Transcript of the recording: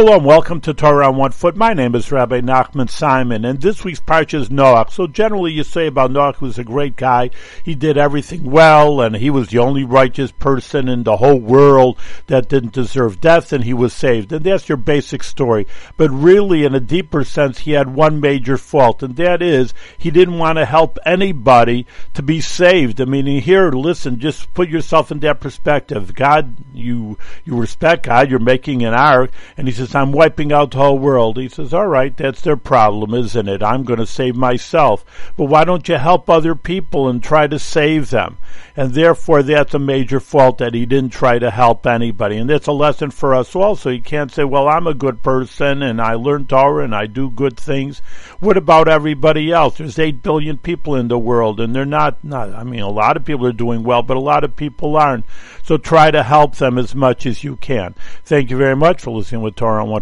Hello and welcome to Torah on One Foot. My name is Rabbi Nachman Simon, and this week's parsha is Noach. So generally, you say about Noach, who was a great guy. He did everything well, and he was the only righteous person in the whole world that didn't deserve death, and he was saved. And that's your basic story. But really, in a deeper sense, he had one major fault, and that is he didn't want to help anybody to be saved. I mean, here, listen, just put yourself in that perspective. God, you you respect God. You're making an ark, and He says I'm wiping out the whole world. He says, all right, that's their problem, isn't it? I'm going to save myself. But why don't you help other people and try to save them? And therefore, that's a major fault that he didn't try to help anybody. And that's a lesson for us also. You can't say, well, I'm a good person and I learn Torah and I do good things. What about everybody else? There's 8 billion people in the world and they're not, not, I mean, a lot of people are doing well, but a lot of people aren't. So try to help them as much as you can. Thank you very much for listening with Torah on What